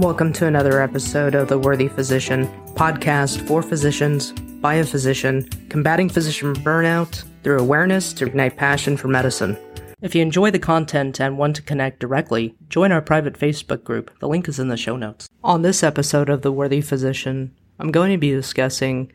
Welcome to another episode of The Worthy Physician, podcast for physicians, by a physician, combating physician burnout through awareness to ignite passion for medicine. If you enjoy the content and want to connect directly, join our private Facebook group. The link is in the show notes. On this episode of The Worthy Physician, I'm going to be discussing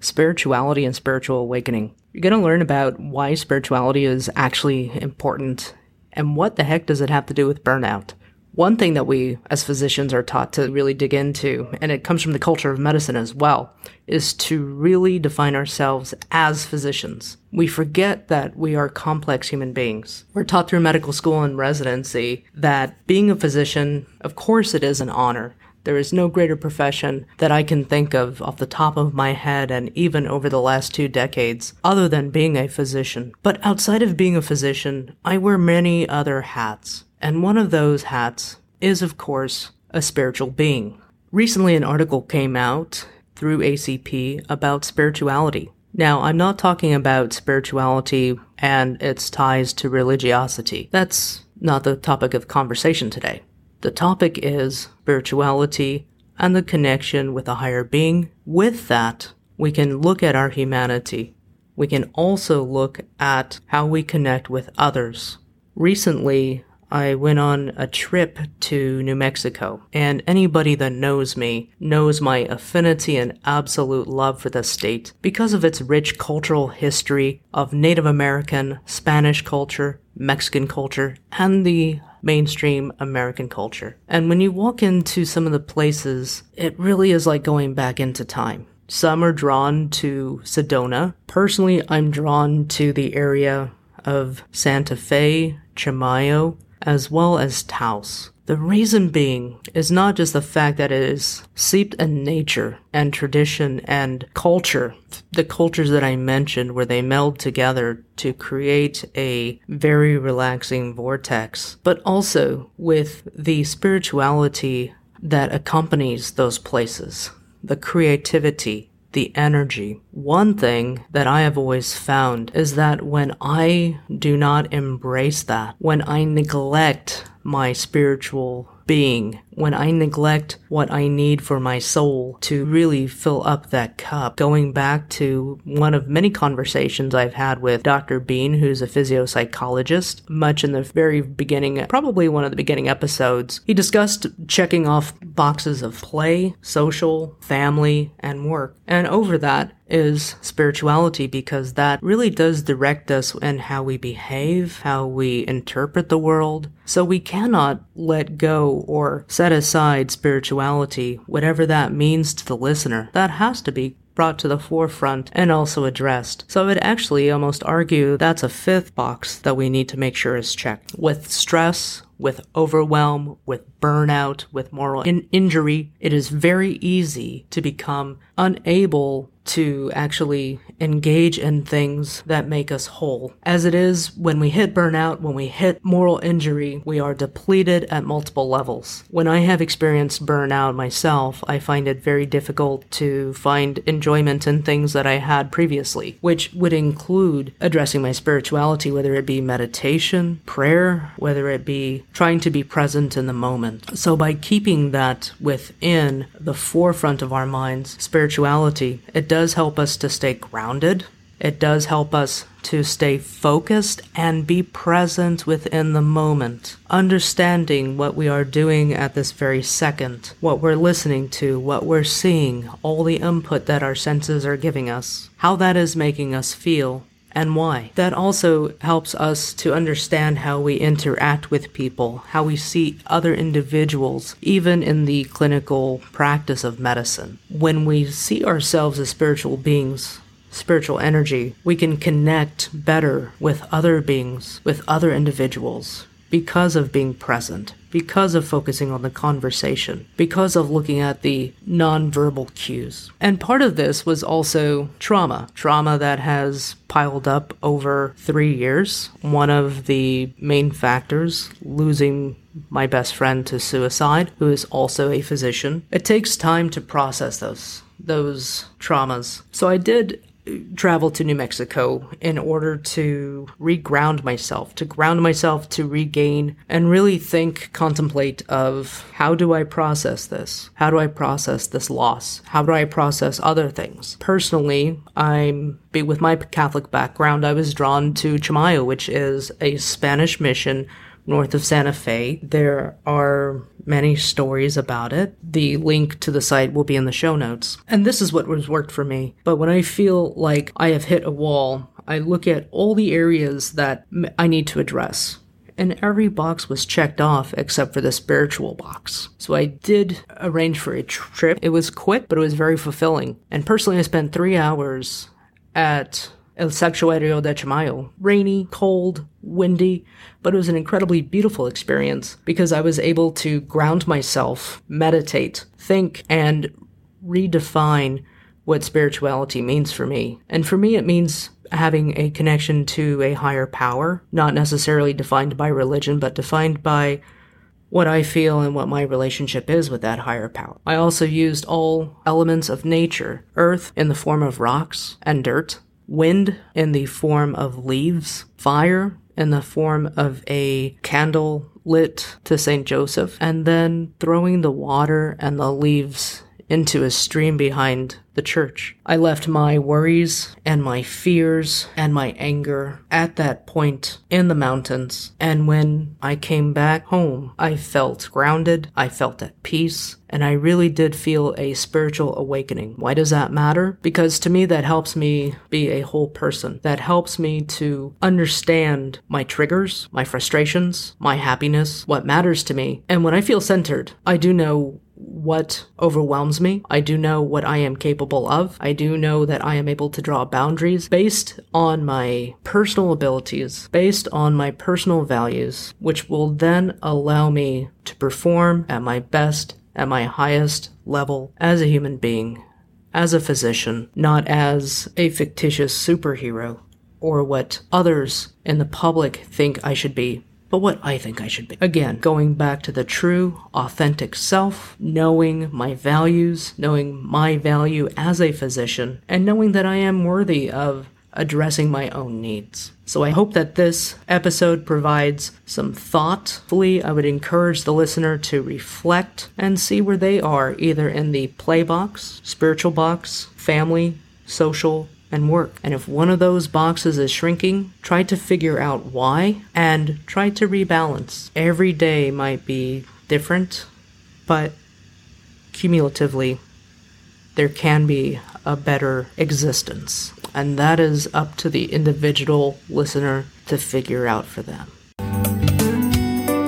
spirituality and spiritual awakening. You're going to learn about why spirituality is actually important and what the heck does it have to do with burnout. One thing that we as physicians are taught to really dig into, and it comes from the culture of medicine as well, is to really define ourselves as physicians. We forget that we are complex human beings. We're taught through medical school and residency that being a physician, of course, it is an honor. There is no greater profession that I can think of off the top of my head and even over the last two decades other than being a physician. But outside of being a physician, I wear many other hats. And one of those hats is, of course, a spiritual being. Recently, an article came out through ACP about spirituality. Now, I'm not talking about spirituality and its ties to religiosity. That's not the topic of conversation today. The topic is spirituality and the connection with a higher being. With that, we can look at our humanity. We can also look at how we connect with others. Recently, I went on a trip to New Mexico, and anybody that knows me knows my affinity and absolute love for the state because of its rich cultural history of Native American, Spanish culture, Mexican culture, and the mainstream American culture. And when you walk into some of the places, it really is like going back into time. Some are drawn to Sedona. Personally, I'm drawn to the area of Santa Fe, Chimayo, as well as Taos. The reason being is not just the fact that it is steeped in nature and tradition and culture, the cultures that I mentioned where they meld together to create a very relaxing vortex, but also with the spirituality that accompanies those places, the creativity, the energy. One thing that I have always found is that when I do not embrace that, when I neglect my spiritual being, when I neglect what I need for my soul to really fill up that cup. Going back to one of many conversations I've had with Dr. Bean, who's a physiopsychologist, much in the very beginning, probably one of the beginning episodes, he discussed checking off boxes of play, social, family, and work. And over that, is spirituality because that really does direct us in how we behave, how we interpret the world. So we cannot let go or set aside spirituality, whatever that means to the listener. That has to be brought to the forefront and also addressed. So I would actually almost argue that's a fifth box that we need to make sure is checked. With stress, with overwhelm, with burnout, with moral in- injury, it is very easy to become unable to actually engage in things that make us whole. As it is, when we hit burnout, when we hit moral injury, we are depleted at multiple levels. When I have experienced burnout myself, I find it very difficult to find enjoyment in things that I had previously, which would include addressing my spirituality, whether it be meditation, prayer, whether it be trying to be present in the moment. So by keeping that within the forefront of our minds, spirituality, it does help us to stay grounded. It does help us to stay focused and be present within the moment, understanding what we are doing at this very second, what we're listening to, what we're seeing, all the input that our senses are giving us, how that is making us feel, and why. That also helps us to understand how we interact with people, how we see other individuals, even in the clinical practice of medicine. When we see ourselves as spiritual beings, spiritual energy, we can connect better with other beings, with other individuals, because of being present, because of focusing on the conversation, because of looking at the nonverbal cues. And part of this was also trauma, trauma that has piled up over three years. One of the main factors, losing my best friend to suicide, who is also a physician. It takes time to process those those traumas. So I did travel to New Mexico in order to reground myself, to ground myself, to regain and really think, contemplate of how do I process this? How do I process this loss? How do I process other things? Personally, I'm with my Catholic background, I was drawn to Chimayo, which is a Spanish mission north of Santa Fe. There are many stories about it. The link to the site will be in the show notes. And this is what has worked for me. But when I feel like I have hit a wall, I look at all the areas that I need to address. And every box was checked off except for the spiritual box. So I did arrange for a trip. It was quick, but it was very fulfilling. And personally, I spent three hours at El Sanctuario de Chimayo. Rainy, cold, windy, but it was an incredibly beautiful experience because I was able to ground myself, meditate, think, and redefine what spirituality means for me. And for me, it means having a connection to a higher power, not necessarily defined by religion, but defined by what I feel and what my relationship is with that higher power. I also used all elements of nature earth in the form of rocks and dirt, wind in the form of leaves, fire in the form of a candle lit to St. Joseph, and then throwing the water and the leaves into a stream behind the church. I left my worries and my fears and my anger at that point in the mountains. And when I came back home, I felt grounded, I felt at peace, and I really did feel a spiritual awakening. Why does that matter? Because to me, that helps me be a whole person. That helps me to understand my triggers, my frustrations, my happiness, what matters to me. And when I feel centered, I do know what overwhelms me. I do know what I am capable of. I do know that I am able to draw boundaries based on my personal abilities, based on my personal values, which will then allow me to perform at my best, at my highest level as a human being, as a physician, not as a fictitious superhero or what others in the public think I should be but what I think I should be. Again, going back to the true, authentic self, knowing my values, knowing my value as a physician, and knowing that I am worthy of addressing my own needs. So I hope that this episode provides some thought. thoughtfully. I would encourage the listener to reflect and see where they are, either in the play box, spiritual box, family, social, and work. And if one of those boxes is shrinking, try to figure out why and try to rebalance. Every day might be different, but cumulatively, there can be a better existence. And that is up to the individual listener to figure out for them.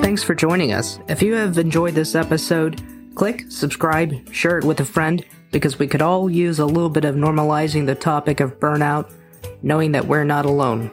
Thanks for joining us. If you have enjoyed this episode, click, subscribe, share it with a friend because we could all use a little bit of normalizing the topic of burnout, knowing that we're not alone.